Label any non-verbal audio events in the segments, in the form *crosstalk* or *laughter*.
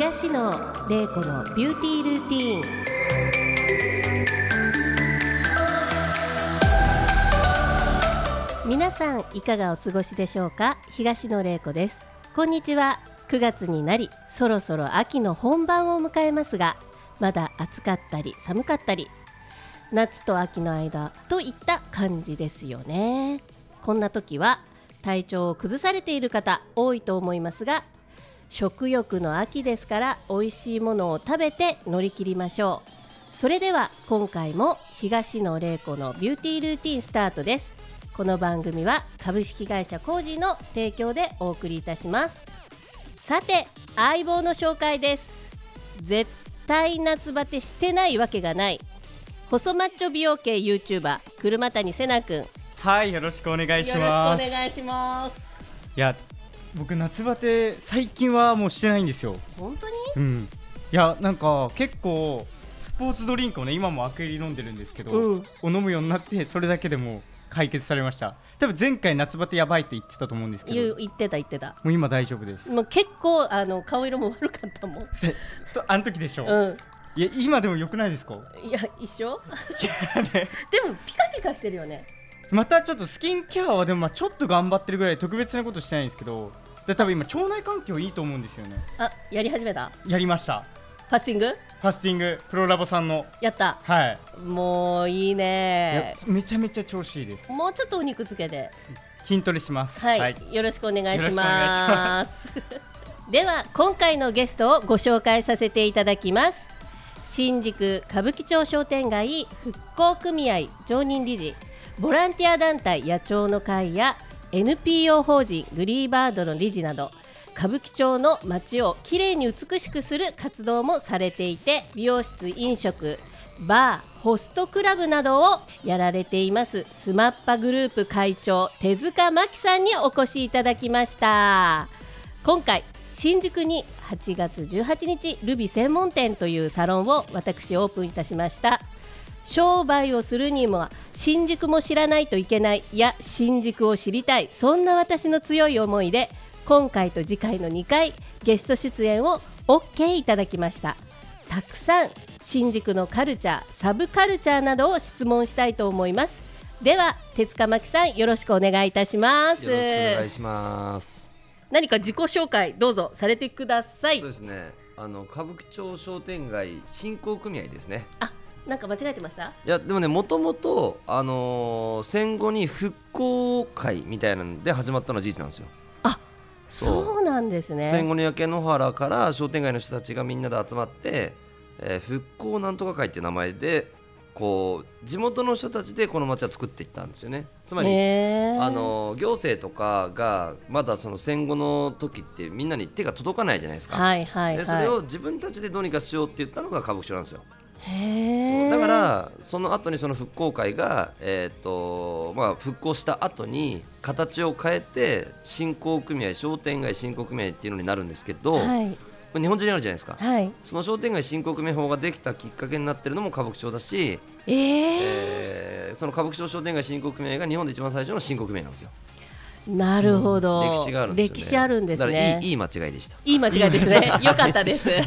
東野玲子のビューティールーティーン。皆さんいかがお過ごしでしょうか？東野玲子です。こんにちは。9月になりそろそろ秋の本番を迎えますがまだ暑かったり寒かったり夏と秋の間といった感じですよね。こんな時は体調を崩されている方多いと思いますが食欲の秋ですから美味しいものを食べて乗り切りましょう。それでは今回も東野玲子のビューティールーティンスタートです。この番組は株式会社コージーの提供でお送りいたします。さて相棒の紹介です。絶対夏バテしてないわけがない。細マッチョ美容系 YouTuber 車谷瀬名くん。はいよろしくお願いしよろしくおます願いします。いや僕夏バテ最近はもうしてないんですよ。本当に？うん。いやなんか結構スポーツドリンクをね今もアクエリ飲んでるんですけど、うん。を飲むようになってそれだけでもう解決されました。多分前回夏バテやばいって言ってたと思うんですけど。言ってた言ってた。もう今大丈夫です。もう結構あの顔色も悪かったもん。せ *laughs* とあの時でしょ、うん。いや今でも良くないですか？いや一緒？いやね。*laughs* でもピカピカしてるよね。またちょっとスキンケアはでもまあちょっと頑張ってるぐらい特別なことしてないんですけどで多分今腸内環境いいと思うんですよね。あやり始めた？やりました。ファスティング？ファスティングプロラボさんの。やった。はい、もういいね。めちゃめちゃ調子いいです。もうちょっとお肉つけて。筋トレします。はい、よろしくお願いします。*laughs* では今回のゲストをご紹介させていただきます。新宿歌舞伎町商店街復興組合常任理事、ボランティア団体野鳥の会や NPO 法人グリーバードの理事など。歌舞伎町の街をきれいに美しくする活動もされていて美容室飲食バーホストクラブなどをやられていますスマッパグループ会長手塚真紀さんにお越しいただきました今回新宿に8月18日ルビ専門店というサロンを私オープンいたしました商売をするにも新宿も知らないといけないいや新宿を知りたいそんな私の強い思いで今回と次回の2回ゲスト出演を OK いただきましたたくさん新宿のカルチャーサブカルチャーなどを質問したいと思いますでは手塚真紀さんよろしくお願いいたしますよろしくお願いします。何か自己紹介どうぞされてくださいそうですね。あの歌舞伎町商店街振興組合ですね。あなんか間違えてました？いやでもねもともとあのー戦後に復興会みたいなので始まったのは事実なんですよ。そうそうなんですね戦後の焼け野原から商店街の人たちがみんなで集まって、えー復興なんとか会っていう名前でこう地元の人たちでこの町は作っていったんですよね。つまりあの行政とかがまだその戦後の時ってみんなに手が届かないじゃないですか。はいはいはいでそれを自分たちでどうにかしようって言ったのが歌舞伎町なんですよ。そうだからその後にその復興会が、えーとまあ、復興した後に形を変えて振興組合商店街振興組合っていうのになるんですけど、はいまあ日本中にあるじゃないですか。はいその商店街振興組合法ができたきっかけになってるのも歌舞伎町だし、えーえーその歌舞伎町商店街振興組合が日本で一番最初の振興組合なんですよ。なるほど、歴史があるんですよ、ね。歴史あるんですねいいいい間違いでした。いい間違いですね。*laughs* よかったです。*laughs*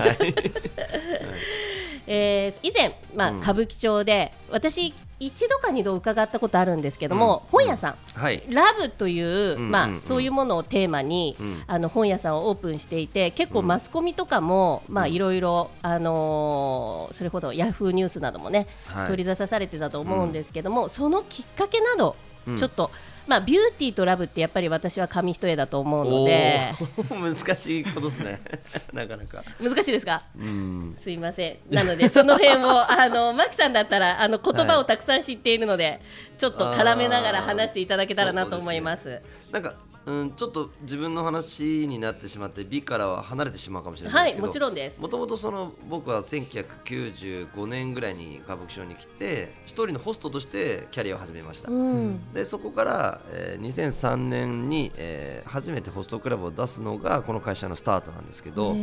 えー以前、まあうん。歌舞伎町で私一度か二度伺ったことあるんですけども、うん。本屋さん、はい。ラブという、うんまあうん。うんそういうものをテーマに、うん。あの本屋さんをオープンしていて結構うん。マスコミとかも、まあうん。いろいろあのーそれほどヤフーニュースなどもね、はい。取り出さされてたと思うんですけども、そのきっかけなど、うん。ちょっとまあビューティーとラブってやっぱり私は紙一重だと思うので難しいことですね。*laughs* なかなか。難しいですか？うん。すいません。なので、その辺を、あの、マキさんだったら、あの、言葉をたくさん知っているので。ちょっと絡めながら話していただけたらなと思います。なんか、うん、ちょっと自分の話になってしまって美からは離れてしまうかもしれないはい、ですけど、もちろんです。もともとその僕は1995年ぐらいに歌舞伎町に来て一人のホストとしてキャリアを始めました、うん、でそこから、えー2003年に、えー初めてホストクラブを出すのがこの会社のスタートなんですけど、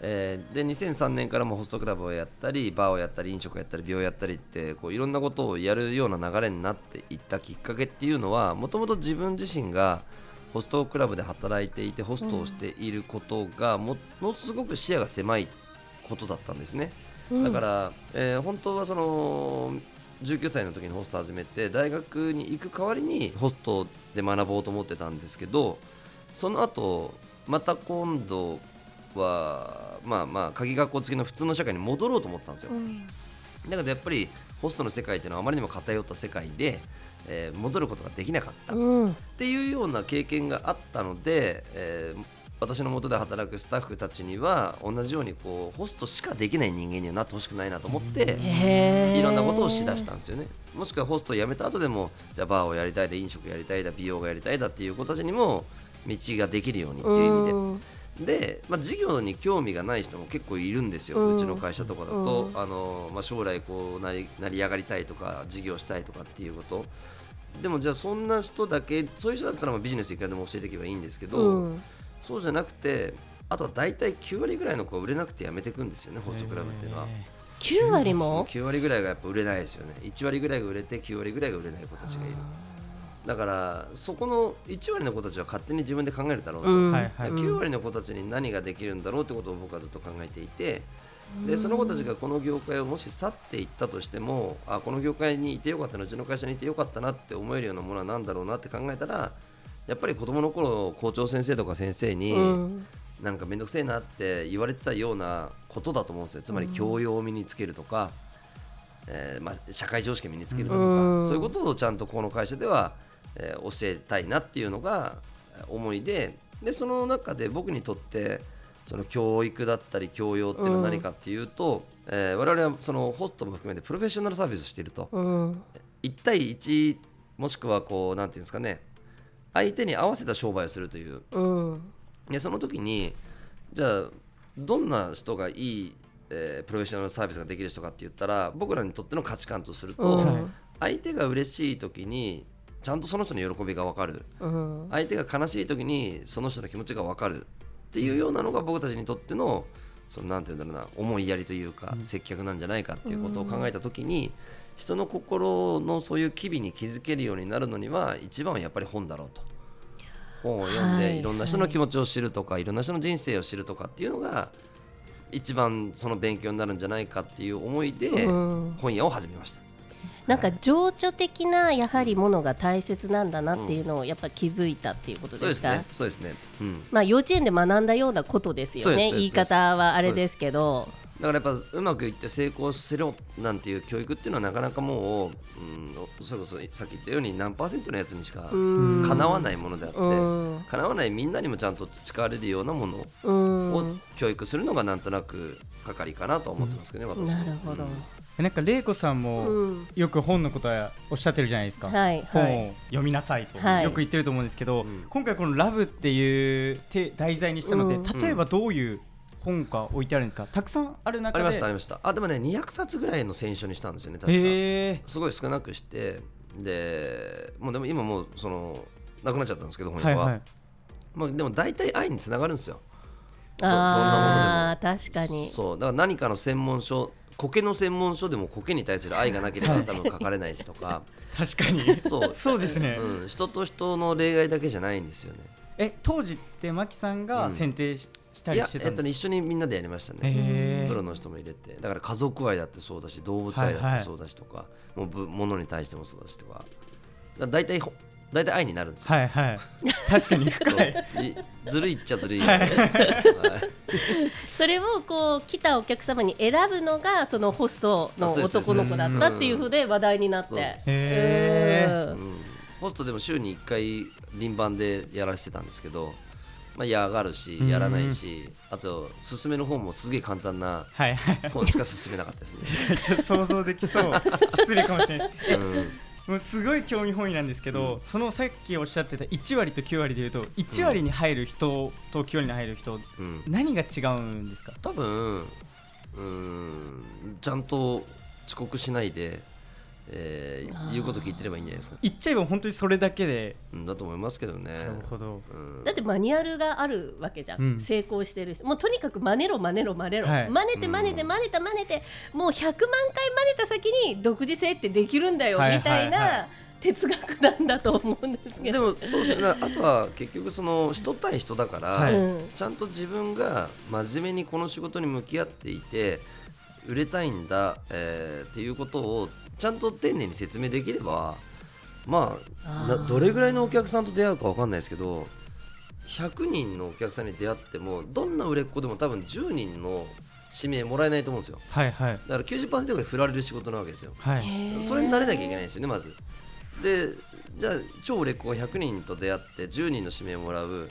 えーで2003年からもホストクラブをやったりバーをやったり飲食をやったり美容をやったりってこういろんなことをやるような流れになっていったきっかけっていうのはもともと自分自身がホストクラブで働いていてホストをしていることがものすごく視野が狭いことだったんですね、だから、えー本当はその19歳の時にホスト始めて大学に行く代わりにホストで学ぼうと思ってたんですけどその後また今度はまあまあ鍵学校付きの普通の社会に戻ろうと思ってたんですよ、だけどやっぱりホストの世界っていうのはあまりにも偏った世界で、えー戻ることができなかった、うん。っていうような経験があったので、えー私の下で働くスタッフたちには同じようにこうホストしかできない人間にはなってほしくないなと思って、いろんなことをしだしたんですよね。もしくはホストを辞めた後でもじゃあバーをやりたいだ飲食やりたいだ美容がやりたいだっていう子たちにも道ができるようにっていう意味で。で、まあ、事業に興味がない人も結構いるんですよ、ううんちの会社とかだと、あのまあ、将来こう成り成り上がりたいとか事業したいとかっていうことでもじゃあそんな人だけそういう人だったらまあビジネスいくらでも教えていけばいいんですけど、うん。そうじゃなくてあとは大体9割ぐらいの子は売れなくてやめていくんですよねホストクラブっていうのは。9割も？9割ぐらいがやっぱ売れないですよね。1割ぐらいが売れて9割ぐらいが売れない子たちがいる。だからそこの1割の子たちは勝手に自分で考えるだろうと、うん。はいはい。9割の子たちに何ができるんだろうってことを僕はずっと考えていてでその子たちがこの業界をもし去っていったとしてもあこの業界にいてよかったなうちの会社にいてよかったなって思えるようなものは何だろうなって考えたらやっぱり子供の頃校長先生とか先生に、うん。なんか面倒くせえなって言われてたようなことだと思うんですよ。つまり教養を身につけるとか、えーまあ、社会常識を身につけるとか、うん。そういうことをちゃんとこの会社では、えー教えたいなっていうのがえー思いででその中で僕にとってその教育だったり教養っていうのは何かっていうと、えー我々はそのホストも含めてプロフェッショナルサービスをしていると。うん。1対1もしくはこうなんていうんですかね。相手に合わせた商売をするという。うん。でその時にじゃあどんな人がいい、えープロフェッショナルサービスができる人かって言ったら僕らにとっての価値観とすると、うん。相手が嬉しい時にちゃんとその人の喜びが分かる。うん。相手が悲しい時にその人の気持ちが分かるっていうようなのが僕たちにとってのそのなんていうんだろうな思いやりというか、接客なんじゃないかっていうことを考えた時に、人の心のそういう機微に気づけるようになるのには一番はやっぱり本だろうと。本を読んで、はいい、ろんな人の気持ちを知るとか、い、ろんな人の人生を知るとかっていうのが一番その勉強になるんじゃないかっていう思いでうん本屋を始めました。なんか情緒的なやはりものが大切なんだなっていうのをやっぱ気づいたっていうことでか、そうですすね。そうですね。うん。まあ幼稚園で学んだようなことですよね。言い方はあれですけど。だからやっぱうまくいって成功せろなんていう教育っていうのはなかなかもう、うん、それこそさっき言ったように何パーセントのやつにしかうん。かなわないものであってうん。かなわないみんなにもちゃんと培われるようなものうん。を教育するのがなんとなく係かなとは思ってますけどね、私は。なるほど、なんか玲子さんもうん。よく本のことはおっしゃってるじゃないですか、はいはい。本を読みなさいと。はい。よく言ってると思うんですけど、うん。今回この「ラブっていうて題材にしたので、うん。例えばどういう本が置いてあるんですか？たくさんある中で。ありましたありました。あでもね200冊ぐらいの選書にしたんですよね確か。すごい少なくして。でもうでも今もうそのなくなっちゃったんですけど本屋は、はいは。い。まあ、でも大体愛につながるんですよ。どああ確かに。そう。だから何かの専門書苔の専門書でも苔に対する愛がなければ多分書かれないしとか。確かに。そう、そうですね、うん、人と人の例外だけじゃないんですよね。え当時ってマキさんが選定し,、したりしてたんですえっとね一緒にみんなでやりましたね。プロの人も入れて。だから家族愛だってそうだし動物愛だってそうだしとか、もうぶ物に対してもそうだしとか。だ大体ほ大体愛になるんですよ。はいはい。*laughs* 確かに。深い。ずるいっちゃずるいよね、はい。それをこう来たお客様に選ぶのがそのホストの男の子だったっていうふうで話題になって。そうです。へー。うん。うんホストでも週に1回輪番でやらせてたんですけど、まあ、嫌がるしうん。やらないしあと勧めの方もすげえ簡単なはいはい。本しか勧めなかったですね、*laughs* ちょっと想像できそう。失礼かもしれない。うんもうすごい興味本位なんですけど、そのさっきおっしゃってた1割と9割でいうと1割に入る人と9割に入る人、うん、何が違うんですか？多分うんちゃんと遅刻しないで、えー言うこと聞いてればいいんじゃないですか、言っちゃえば本当にそれだけで、うん、だと思いますけどね。なるほど。うん。だってマニュアルがあるわけじゃん、うん。成功してる人もうとにかく真似ろ真似ろ真似ろ、はい。真似て真似て真似た真似てもう100万回真似た先に独自性ってできるんだよ、はいみたいはい。はな哲学なんだと思うんですけでど。もそうですね。あとは結局その人対人だから、はい。うん。ちゃんと自分が真面目にこの仕事に向き合っていて売れたいんだ、えーっていうことをちゃんと丁寧に説明できればまあどれぐらいのお客さんと出会うかわかんないですけど100人のお客さんに出会ってもどんな売れっ子でも多分10人の指名もらえないと思うんですよ。はいはい。だから90%が振られる仕事なわけですよ。はい。それに慣れなきゃいけないんですよねまず。でじゃあ超売れっ子が100人と出会って10人の指名をもらう。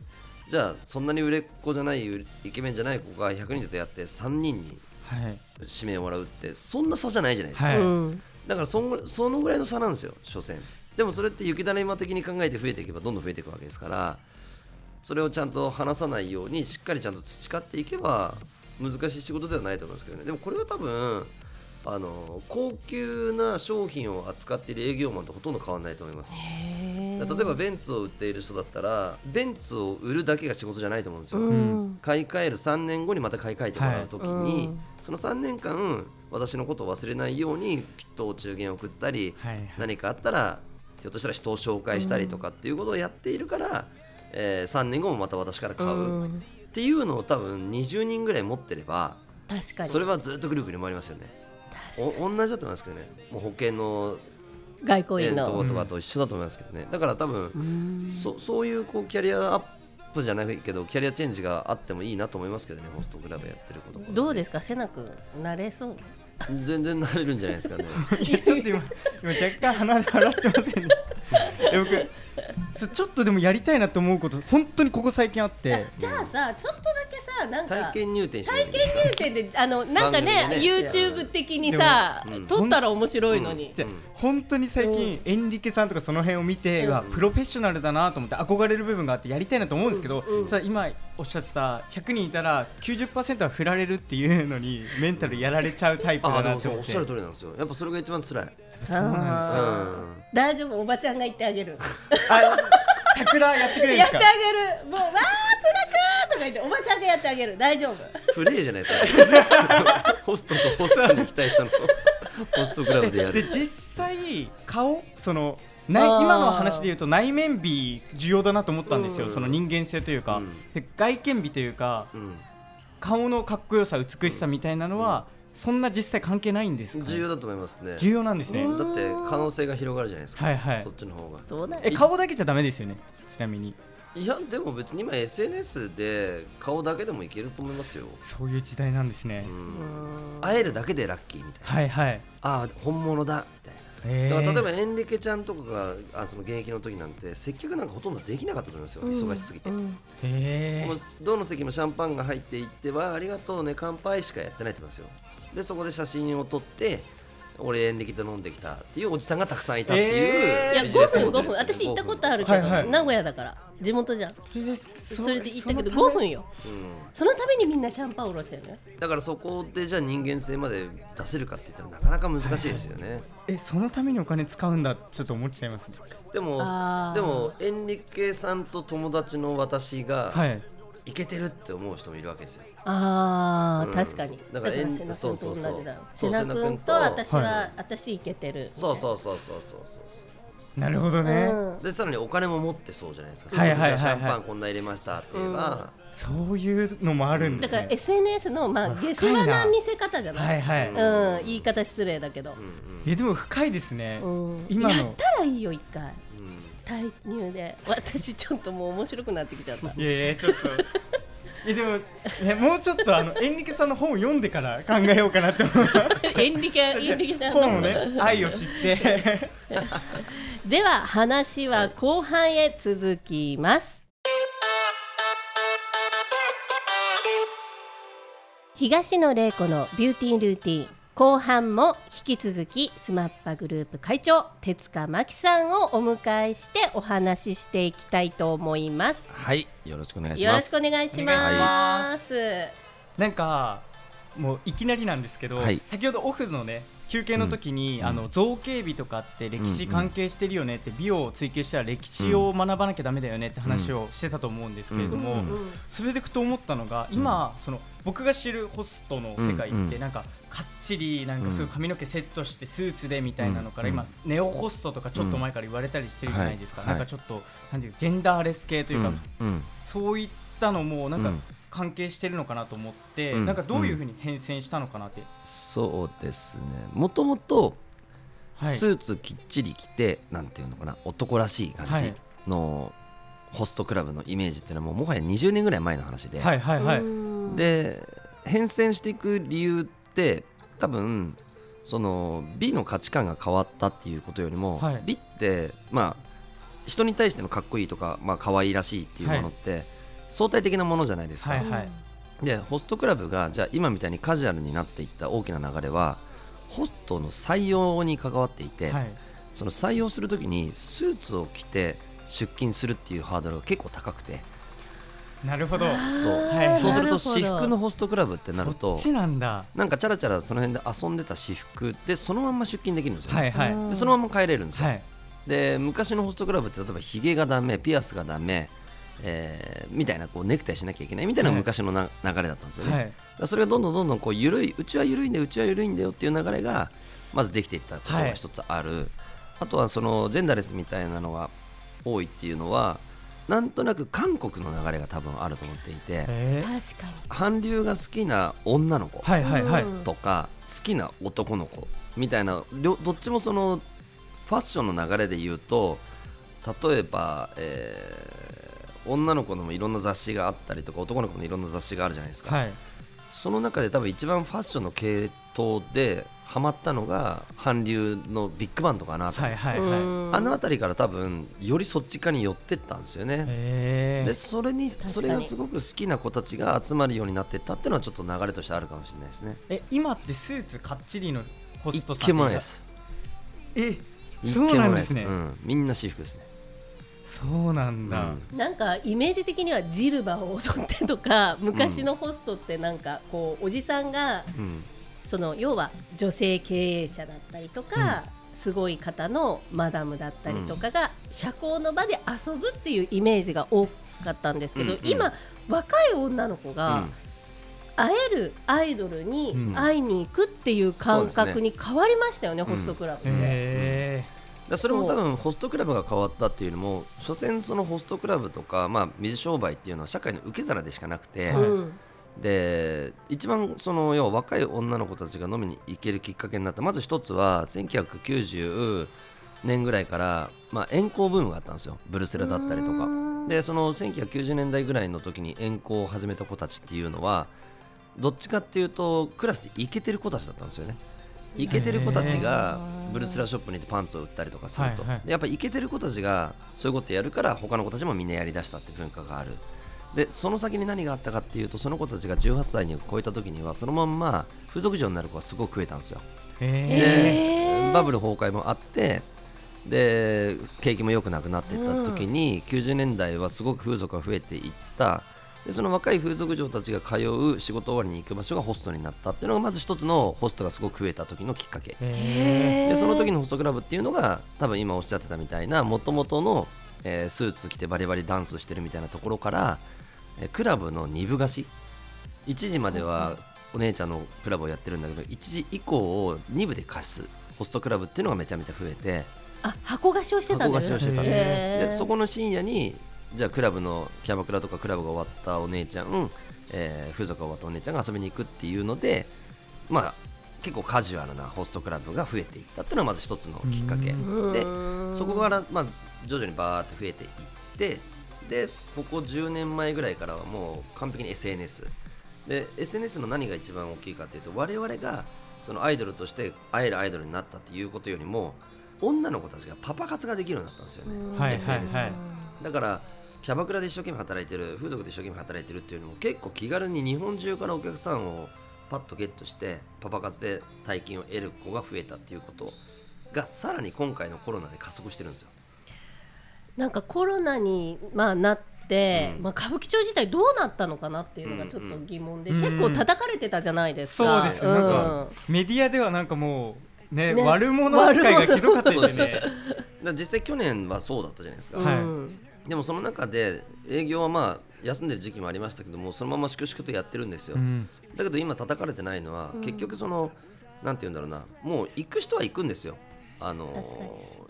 じゃあそんなに売れっ子じゃないイケメンじゃない子が100人と出会って3人にはい。指名をもらうってそんな差じゃないじゃないですか、はい。うんだからそんぐそのぐらいの差なんですよ所詮。でもそれって雪だるま的に考えて増えていけばどんどん増えていくわけですからそれをちゃんと話さないようにしっかりちゃんと培っていけば難しい仕事ではないと思うんですけどね。でもこれは多分あの高級な商品を扱っている営業マンとほとんど変わらないと思います。へ例えばベンツを売っている人だったらベンツを売るだけが仕事じゃないと思うんですよ、うん。買い替える3年後にまた買い替えてもらうときに、はい。うん。その3年間私のことを忘れないようにきっとお中元を送ったり、はいはい。何かあったらひょっとしたら人を紹介したりとかっていうことをやっているから、えー3年後もまた私から買う、うん。っていうのを多分20人ぐらい持ってれば確かに。それはずっとぐるぐる回りますよね。お同じだと思いますけどね。もう保険の外交えー員のととかと一緒だと思いますけどね。だから多分うん。そそういうこうキャリアアップじゃないけどキャリアチェンジがあってもいいなと思いますけどねホストクラブやってること。どうですか？瀬名君慣れそう？全然なれるんじゃないですかね。*laughs* いやちょっと今今若干鼻で笑ってませんでした。僕ちょっとでもやりたいなと思うこと本当にここ最近あって。じゃあさちょっとだけさなんか体験入店体験入店であのなんかねね。YouTube 的にさ、撮ったら面白いのに、じゃあうん本当に最近エンリケさんとかその辺を見て、うん。うわプロフェッショナルだなと思って憧れる部分があってやりたいなと思うんですけど、うん。うん。さ今おっしゃってた100人いたら90%は振られるっていうのにメンタルやられちゃうタイプだなと思って。おっしゃる通りなんですよ。やっぱそれが一番辛い。そうなんですよ。大丈夫？おばちゃんが言ってあげる。あ桜やってくれるやってあげる。もうわープラクーとか言っておばちゃんがやってあげる。大丈夫。プレーじゃないですか。*laughs* ホストとホストに期待したのホストクラブでやる。で実際顔その内あー今の話で言うと内面美重要だなと思ったんですよ、うん。その人間性というか、うん。で外見美というかうん。顔のかっこよさ美しさみたいなのは、そんな実際関係ないんですか、重要だと思いますね。重要なんですね、うん。だって可能性が広がるじゃないですか。はいはい。そっちの方が。そうだえ顔だけじゃダメですよね？ちなみに。いやでも別に今 SNS で顔だけでもいけると思いますよ、そういう時代なんですね、うん、会えるだけでラッキーみたいな。はいはい。ああ本物だみたいな。えだから例えばばエンリケちゃんとかがあその現役の時なんて接客なんかほとんどできなかったと思いますよ、忙しすぎて、うん。えどの席もシャンパンが入っていってはありがとうね乾杯しかやってないと思いますよでそこで写真を撮って俺エンリケと飲んできたっていうおじさんがたくさんいたっていう、いやビジネス5分5モデルですよ分私行ったことあるけど、はいはい。名古屋だから。地元じゃん。ーそれで行ったけどそのため5分よ。うん。そのためにみんなシャンパンおろしてるねだからそこでじゃあ人間性まで出せるかって言ったらなかなか難しいですよね、えそのためにお金使うんだちょっと思っちゃいます。ねでもでもエンリケさんと友達の私が、はいいけてるって思う人もいるわけですよ。あー、うん。確かに。だからえん瀬名君と同じだよそうそう。そう瀬名君と私は、はい。私いけてるそうそうそうそうそうそう。なるほどね、うん。でさらにお金も持ってそうじゃないですか、はいはいはいはい。シャンパンこんな入れましたって言えば、そういうのもあるんですね。だから SNS のまああ下世話な。見せ方じゃない、はいはい、うん、言い方失礼だけど、うんうんえでも深いですね、うん、今の。やったらいいよ一回。うん退入で私ちょっともう面白くなってきちゃった。いやいやちょっと。*laughs* いやでも、ね、もうちょっとあのエンリケさんの本を読んでから考えようかなと思います。エンリケエンリケちゃん本をね愛を知って。*laughs* では話は後半へ続きます。東野玲子のビューティールーティン後半も引き続きスマッパグループ会長手塚真希さんをお迎えしてお話ししていきたいと思います。はいよろしくお願いしよろしますくお願いします、なんかもういきなりなんですけど、はい。先ほどオフのね休憩の時に、うんあの造形美とかって歴史関係してるよねって、美を追求したら歴史を学ばなきゃダメだよねって話をしてたと思うんですけれども、うん。うん。それでふと思ったのが今、その僕が知るホストの世界ってなんかかっちりなんかすごい髪の毛セットしてスーツでみたいなのからうん。今ネオホストとかちょっと前から言われたりしてるじゃないですか、はいなんかちょっとなんていうジェンダーレス系というか、そういったのもなんかうん関係してるのかなと思って、うん。なんかどういうふうに変遷したのかなって、そうですね。もともとはい。スーツきっちり着て、なんていうのかな男らしい感じのホストクラブのイメージっていうのはもうもはや20年ぐらい前の話で、はいはいはい、うん。で変遷していく理由って多分その美の価値観が変わったっていうことよりも、はい。美ってまあ人に対してのかっこいいとか、まあ可愛いらしいっていうものって、相対的なものじゃないですか、はいはい。でホストクラブがじゃあ今みたいにカジュアルになっていった大きな流れはホストの採用に関わっていて、はい。その採用するときにスーツを着て出勤するっていうハードルが結構高くて。なるほど。そう。はい。そうすると私服のホストクラブってなるとそっちなんだ。なんかチャラチャラその辺で遊んでた私服でそのまんま出勤できるんですよ、ねはいはい。うんでそのまま帰れるんですよ、はい。で昔のホストクラブって例えばヒゲがダメピアスがダメ、えーみたいなこうネクタイしなきゃいけないみたいなはい。昔のな、流れだったんですよね、はい。それがどんどんどんどんこう緩いうちは緩いんだようちは緩いんだよっていう流れがまずできていったことが一つある、あとはそのジェンダーレスみたいなのが多いっていうのはなんとなく韓国の流れが多分あると思っていてえ確かに。韓流が好きな女の子とか好きな男の子みたいな両どっちもそのファッションの流れで言うと例えば、えー女の子のもいろんな雑誌があったりとか男の子のいろんな雑誌があるじゃないですか、はい。その中で多分一番ファッションの系統でハマったのが韓流のビッグバンドかなと、はいはいはい。うん。あの辺りから多分よりそっち側に寄ってったんですよね、へでそれにそれがすごく好きな子たちが集まるようになってったっていうのはちょっと流れとしてあるかもしれないですね。え今ってスーツかっちりのホス一トさん件もないです。え一そう件もないですね。うん、みんな私服ですね、そうなんだ、うん。なんかイメージ的にはジルバを踊ってとか昔のホストってなんかこうおじさんがうんその要は女性経営者だったりとか、すごい方のマダムだったりとかが社交の場で遊ぶっていうイメージが多かったんですけど、うんうん。今若い女の子が会えるアイドルにうん。会いに行くっていう感覚に変わりましたよね、うん。ホストクラブで。へだそれも多分ホストクラブが変わったっていうのも所詮そのホストクラブとか、まあ、水商売っていうのは社会の受け皿でしかなくて、はいうんで一番その要は若い女の子たちが飲みに行けるきっかけになった。まず一つは1990年ぐらいから、まあ、遠行ブームがあったんですよ。ブルセラだったりとか。うん。でその1990年代ぐらいの時に遠行を始めた子たちっていうのはどっちかっていうとクラスでイケてる子たちだったんですよね。イケてる子たちがブルセラショップに行ってパンツを売ったりとかすると、はいはいでやっぱイケてる子たちがそういうことやるから他の子たちもみんなやりだしたって文化があるでその先に何があったかっていうとその子たちが18歳に超えた時にはそのまんま風俗嬢になる子がすごく増えたんですよ。でバブル崩壊もあってで景気も良くなくなっていった時に、90年代はすごく風俗が増えていった。でその若い風俗嬢たちが通う仕事終わりに行く場所がホストになったっていうのがまず一つのホストがすごく増えた時のきっかけ。えでその時のホストクラブっていうのが多分今おっしゃってたみたいなもともとの、えースーツ着てバリバリダンスしてるみたいなところから、えークラブの2部貸し。1時まではお姉ちゃんのクラブをやってるんだけど1時以降を2部で貸す。ホストクラブっていうのがめちゃめちゃ増えて。あ箱貸しをしてたん箱です貸しをしてたへー。でそこの深夜にじゃあクラブのキャバクラとかクラブが終わったお姉ちゃん、えー風俗が終わったお姉ちゃんが遊びに行くっていうのでまあ結構カジュアルなホストクラブが増えていったっていうのがまず一つのきっかけ。うん。でうんそこからまあ徐々にバーって増えていってでここ10年前ぐらいからはもう完璧に SNS で SNS の何が一番大きいかっていうと我々がそのアイドルとして会えるアイドルになったっていうことよりも女の子たちがパパ活ができるようになったんですよね、SNS はい。だからキャバクラで一生懸命働いてる風俗で一生懸命働いてるっていうのも結構気軽に日本中からお客さんをパッとゲットしてパパ活で大金を得る子が増えたっていうことがさらに今回のコロナで加速してるんですよ。なんかコロナに、まあ、なって、うん。まあ、歌舞伎町自体どうなったのかなっていうのがちょっと疑問で、うん。うん結構叩かれてたじゃないですそうか。ですよ、なんかメディアではなんかもうねね悪者扱いがひどかったですね実際去年はそうだったじゃないですか、でもその中で営業はまあ休んでる時期もありましたけどもそのまま粛々とやってるんですよ、うん。だけど今叩かれてないのは、結局そのなんて言うんだろうなもう行く人は行くんですよ。あの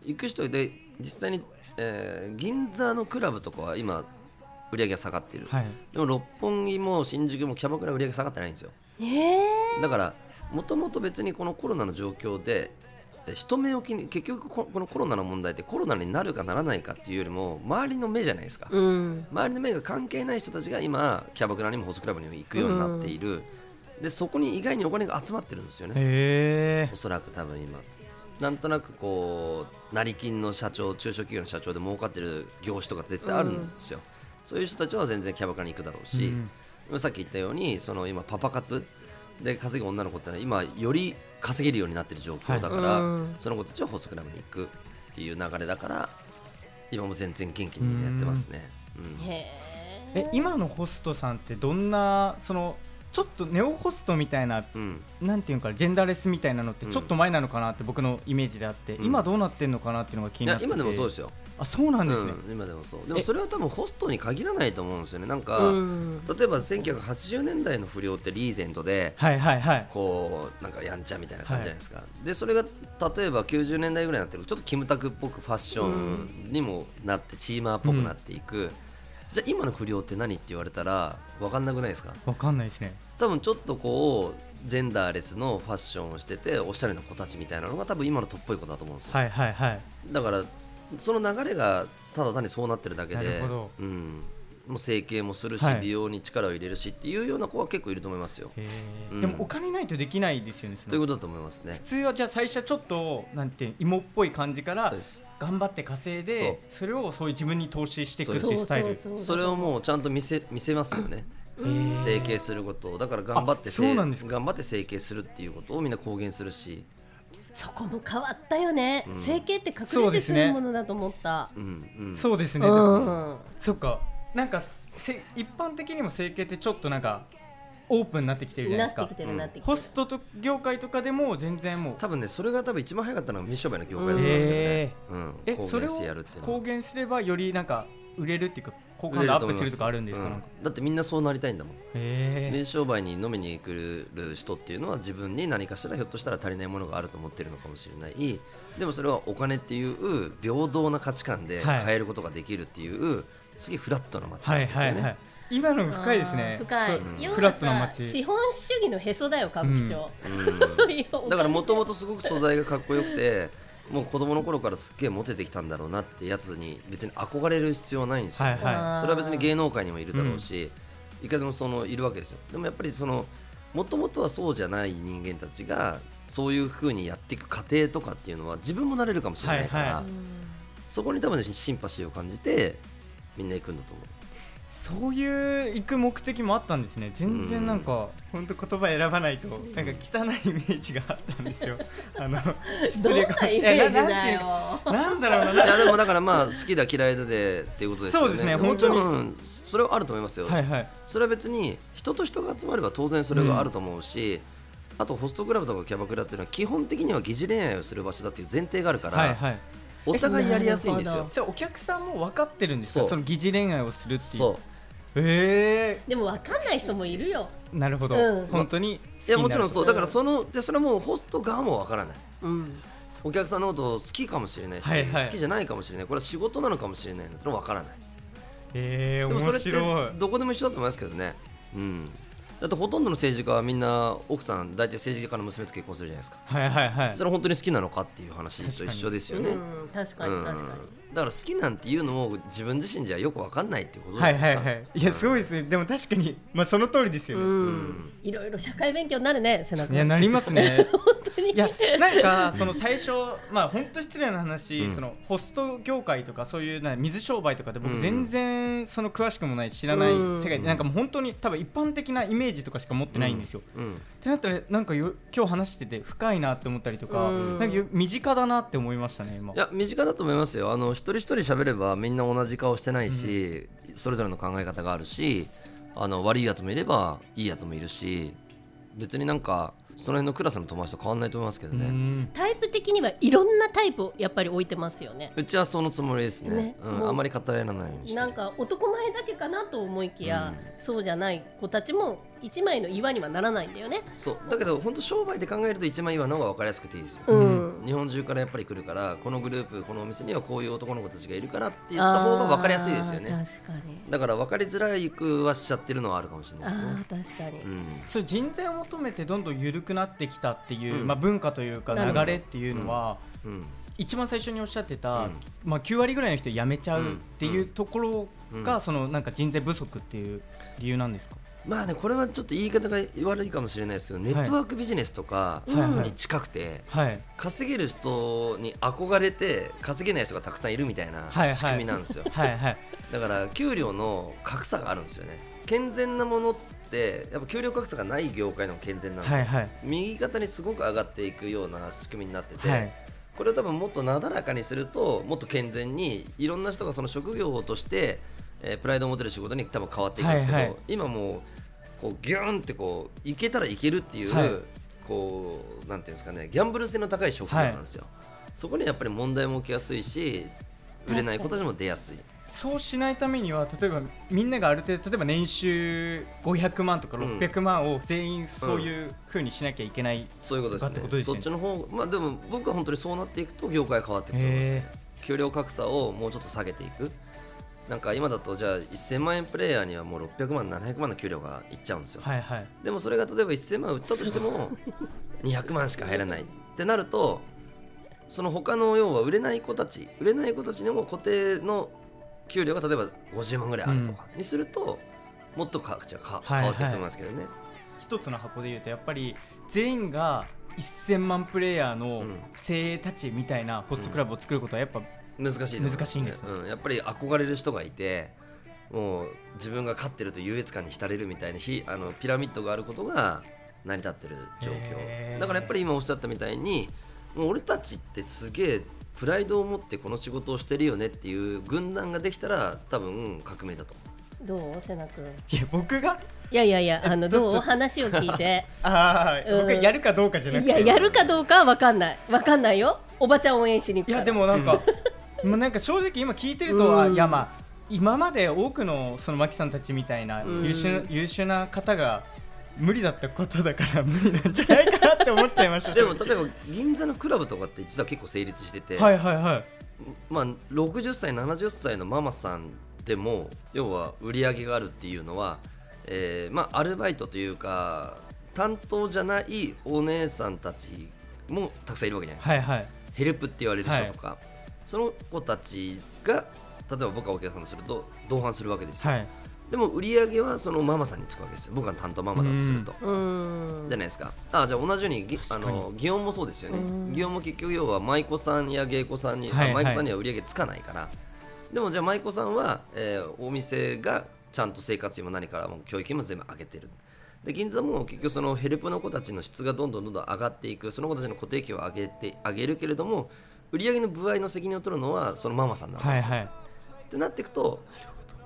行く人で実際に、えー銀座のクラブとかは今売り上げが下がっている、はい。でも六本木も新宿もキャバクラ売り上げ下がってないんですよ。えー。だからもともと別にこのコロナの状況でえ人目を気に結局ここのコロナの問題ってコロナになるかならないかっていうよりも周りの目じゃないですか、うん。周りの目が関係ない人たちが今キャバクラにもホストクラブにも行くようになっている、でそこに意外にお金が集まってるんですよね。おそらく多分今なんとなくこう成金の社長中小企業の社長で儲かってる業種とか絶対あるんですよ、そういう人たちは全然キャバクラに行くだろうし、さっき言ったようにその今パパ活。で稼ぐ女の子ってのは今より稼げるようになってる状況だから、うんその子たちはホストクラブに行くっていう流れだから今も全然元気にやってますね、うん。へえ今のホストさんってどんなそのちょっとネオホストみたいなうん。なんていうのかなジェンダーレスみたいなのってうん。ちょっと前なのかなって僕のイメージであって、うん。今どうなってんのかなっていうのが気になってて。いや今でもそうですよ、あそうなんですね、うん、今でもそう。でもそれは多分ホストに限らないと思うんですよね。なんか、うん例えば1980年代の不良ってリーゼントではいはいはい。こうなんかやんちゃみたいな感じじゃないですか、でそれが例えば90年代ぐらいになってるとちょっとキムタクっぽくファッションにもなってチーマーっぽくなっていく、じゃあ今の不良って何って言われたら分かんなくないですか？わかんないですね。多分ちょっとこうジェンダーレスのファッションをしてておしゃれな子たちみたいなのが多分今のトップっぽい子だと思うんですよ、はいはいはい。だからその流れがただ単にそうなってるだけなるでほど。うん、もう整形もするし、はい。美容に力を入れるしっていうような子は結構いると思いますよ。うん。でもお金ないとできないですよねということだと思いますね。普。通はじゃあ最初はちょっとなんて芋っぽい感じからそうです。頑張って稼いでそれをそういう自分に投資していくっていうスタイル。そうそうそれをもうちゃんと見せ見せますよね。整形することを。だから頑張ってあそうなんですか。頑張って整形するっていうことをみんな公言するし、そこも変わったよね、うん。整形って隠れてそうですねするものだと思った。うん。うん、そうですね、うん。そっかなんかせ一般的にも整形ってちょっとなんかオープンになってきてるじゃなですか。ホストと業界とかでも全然もう多分ねそれが多分一番早かったのがミッションバイの業界だと思いますけどね。へ。うん、えそれを公言してやるっていうのは。公言すればよりなんか売れるっていうか好感度アップするとかあるんですか、うん。だってみんなそうなりたいんだもん。へ水商売に飲みに来る人っていうのは自分に何かしらひょっとしたら足りないものがあると思ってるのかもしれない。でもそれはお金っていう平等な価値観ではい。変えることができるっていう、すげえフラットな街はないんですよね、はいはい今の深いですね。深い。フラットなはさ街。資本主義のへそだよ歌舞伎町、うん。だからもともとすごく素材がかっこよくてもう子供の頃からすっげえモテてきたんだろうなってやつに別に憧れる必要はないんですよ、はいはそれは別に芸能界にもいるだろうし、いかでもそのいるわけですよ。でもやっぱりそのもともとはそうじゃない人間たちがそういうふうにやっていく過程とかっていうのは自分もなれるかもしれないから、はいはい。そこに多分シンパシーを感じてみんな行くんだと思う。そういう行く目的もあったんですね。全然なんか本当言葉選ばないとなんか汚いイメージがあったんですよ。*laughs* あの失どん礼なイメージだよ。なんだろうな。いやでもだからまあ好きだ嫌いだでっていうことですよね。そうですね。もちろんそれはあると思いますよ、はいはい。それは別に人と人が集まれば当然それがあると思うし、あとホストクラブとかキャバクラっていうのは基本的には疑似恋愛をする場所だっていう前提があるから、はいはいお互いやりやすいんですよ。じゃあお客さんも分かってるんですかそう。その疑似恋愛をするっていう。そう。へでも分かんない人もいるよ、えなるほど、うん。本当にいやもちろんそう。うんだからそのでそれはもうホスト側もわからない。うん、お客さんのことを好きかもしれないし、はいはい。好きじゃないかもしれない。これは仕事なのかもしれないのっ分からない。へえ面でもそれって白い。どこでも一緒だと思いますけどね。うんだってほとんどの政治家はみんな奥さん大体政治家の娘と結婚するじゃないですか。はいはいはい。それは本当に好きなのかっていう話と一緒ですよね、うん、確かうんに確かに、だから好きなんていうのも自分自身じゃよく分かんないっていうことじはいはいはい。いやすごいですね。でも確かにまあその通りですよね、うん、いろいろ社会勉強になるね背中。いやなりますね。本当に。いやなんかその最初まあ本当失礼な話、うん。そのホスト業界とかそういうな水商売とかで僕うん。全然その詳しくもない知らないうん。世界でなんかもう本当に多分一般的なイメージとかしか持ってないんですよ。うん。ってなったらなんかよ今日話してて深いなって思ったりとか、うん。なんかよ身近だなって思いましたね今。いや身近だと思いますよあの一人一人喋ればみんな同じ顔してないし、それぞれの考え方があるしあの悪いやつもいればいいやつもいるし別になんかその辺のクラスの友達と変わんないと思いますけどうね、ん。タイプ的的にはいろんなタイプをやっぱり置いてますよね。うちはそのつもりですね。ね。うん、あんまり偏らないようにしてなんか男前だけかなと思いきや、そうじゃない子たちも一枚の岩にはならないんだよね。そう。だけど本当商売で考えると一枚岩の方が分かりやすくていいですよ、うん、日本中からやっぱり来るからこのグループこのお店にはこういう男の子たちがいるからって言った方が分かりやすいですよね。あー確かに。だから分かりづらいくはしちゃってるのはあるかもしれあないですね。ー確かに、うん。そう人材を求めてどんどん緩くなってきたっていう、うん。まあ、文化というか流れっていうのは、うん一番最初におっしゃってた、うん。まあ、9割ぐらいの人辞めちゃうっていうところが、うん。そのなんか人材不足っていう理由なんですか、まあねこれはちょっと言い方が悪いかもしれないですけどネットワークビジネスとかに近くてはい。稼げる人に憧れて稼げない人がたくさんいるみたいない仕組みなんですよ、だから給料の格差があるんですよね。健全なものってやっぱ給料格差がない業界の健全なんですよ、右肩にすごく上がっていくような仕組みになってて、はいこれを多分もっとなだらかにするともっと健全にいろんな人がその職業として、えープライドを持てる仕事に多分変わっていくんですけど、はいはい。今もうこうギューンってこういけたらいけるっていう、はい。こうなんていうんですかねギャンブル性の高い職業なんですよ、そこにやっぱり問題も起きやすいし売れない子たちも出やすい。そうしないためには例えばみんながある程度例えば年収500万とかうん600万を全員そういうふうにしなきゃいけない、そういうことですね。ですね。そっちの方まあでも僕は本当にそうなっていくと業界変わっていくと思いますね。給料格差をもうちょっと下げていく。なんか今だとじゃあ1000万円プレイヤーにはもう600万700万の給料がいっちゃうんですよ、はいはい。でもそれが例えば1000万売ったとしても *laughs* 200万しか入らないってなるとその他の要は売れない子たち売れない子たちにも固定の給料が例えば50万ぐらいあるとかにすると、もっと価値が変わっていくと思いますけどね、一つの箱で言うとやっぱり全員が1000万プレイヤーのうん。精鋭たちみたいなホストクラブを作ることはやっぱ、難しいと思難しいんですねうん、やっぱり憧れる人がいてもう自分が勝ってると優越感に浸れるみたいなひあのピラミッドがあることが成り立ってる状況。だからやっぱり今おっしゃったみたいにもう俺たちってすげえプライドを持ってこの仕事をしてるよねっていう軍団ができたら多分革命だと思う。どう？瀬名君。いや僕が？いやいやいやあのどう？話を聞いて。*laughs* ああ、うん。僕がやるかどうかじゃなくて。いややるかどうかは分かんない。分かんないよ。おばちゃん応援しに行くから。いやでもなんかもうなんか正直今聞いてると、あうん。いやまあ今まで多くのそのマキさんたちみたいなうん。優秀な、優秀な方が無理だったことだから無理なんじゃないかなって思っちゃいました。でも正例えば銀座のクラブとかって実は結構成立してて、直はいはいはい。まあ、60歳70歳のママさんでも要は売り上げがあるっていうのは、えーまあ、アルバイトというか担当じゃないお姉さんたちもたくさんいるわけじゃないですか、はいはい。ヘルプって言われる人とか、その子たちが例えば僕がお客さんとすると同伴するわけですよ、はいでも売り上げはそのママさんにつくわけですよ。僕が担当ママだとすると。うーん。じゃないですか。あじゃあ同じようにぎあの祇園もそうですよね。うん。祇園も結局要は舞妓さんや芸妓さんに、はいあ舞妓さんには売り上げつかないから。でもじゃあ舞妓さんは、えーお店がちゃんと生活費も何からも教育費も全部上げてる。で銀座も結局そのヘルプの子たちの質がどんどんどんどん上がっていく。その子たちの固定費を上げて上げるけれども売り上げの部合の責任を取るのはそのママさんなんですよ、はいはい。ってなっていくと、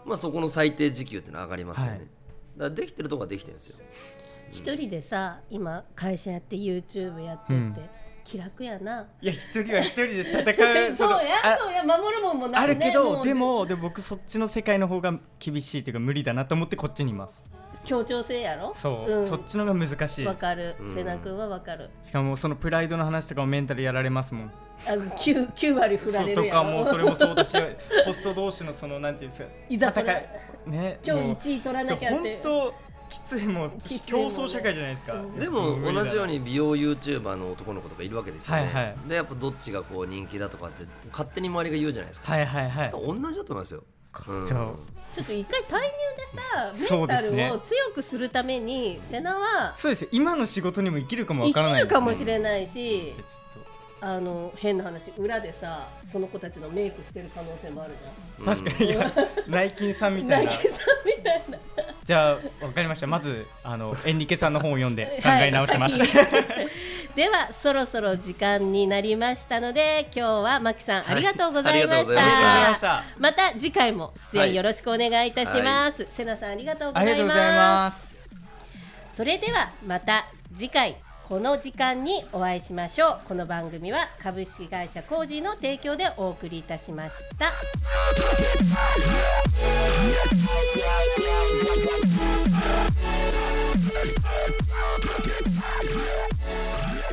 まあ、そこの最低時給っていうのは上がりますよね、はい。だからできてるとこはできてるんですよ。一人でさ今会社やって YouTube やってって、うん。気楽やな。いや一人は一人で戦う *laughs* そうやそうや守るもんもなねるけどうでもでも僕そっちの世界の方が厳しいというか無理だなと思ってこっちにいます協調性やろ？そう、ん。そっちの方が難しい。わかる。うん。瀬名君はわかる。しかもそのプライドの話とかもメンタルやられますもん。あの 9, 9割振られるとかもそれもそうだし *laughs* ホスト同士のそのなんていうんですかいざ戦いね今日もう1位取らなきゃって。本当きついもう競争社会じゃないですか、うん。でも同じように美容 YouTuber の男の子とかいるわけですよね、はいはい。でやっぱどっちがこう人気だとかって勝手に周りが言うじゃないですか、はいはいはい。同じだと思いますよ、うん。じゃあ。ちょっと一回介入でさメそうンタルですねを強くするために瀬名はそうですよ。今の仕事にも生きるかもわ生からないきるかもしれないしあの変な話裏でさその子たちのメイクしてる可能性もあるじと確かに。いや内勤さんみゃんたいな。ナイキさんみたいな。じゃあわかりました。まずあのエンリケさんの本を読んで考え直します、はい先ではそろそろ時間になりましたので今日はマキさん、はい、ありがとうございました。また。次回も出演よろしくお願いいたします、はい、瀬名さんありがとうございます。それではまた次回この時間にお会いしましょう。この番組は株式会社コージーの提供でお送りいたしました。Yeah.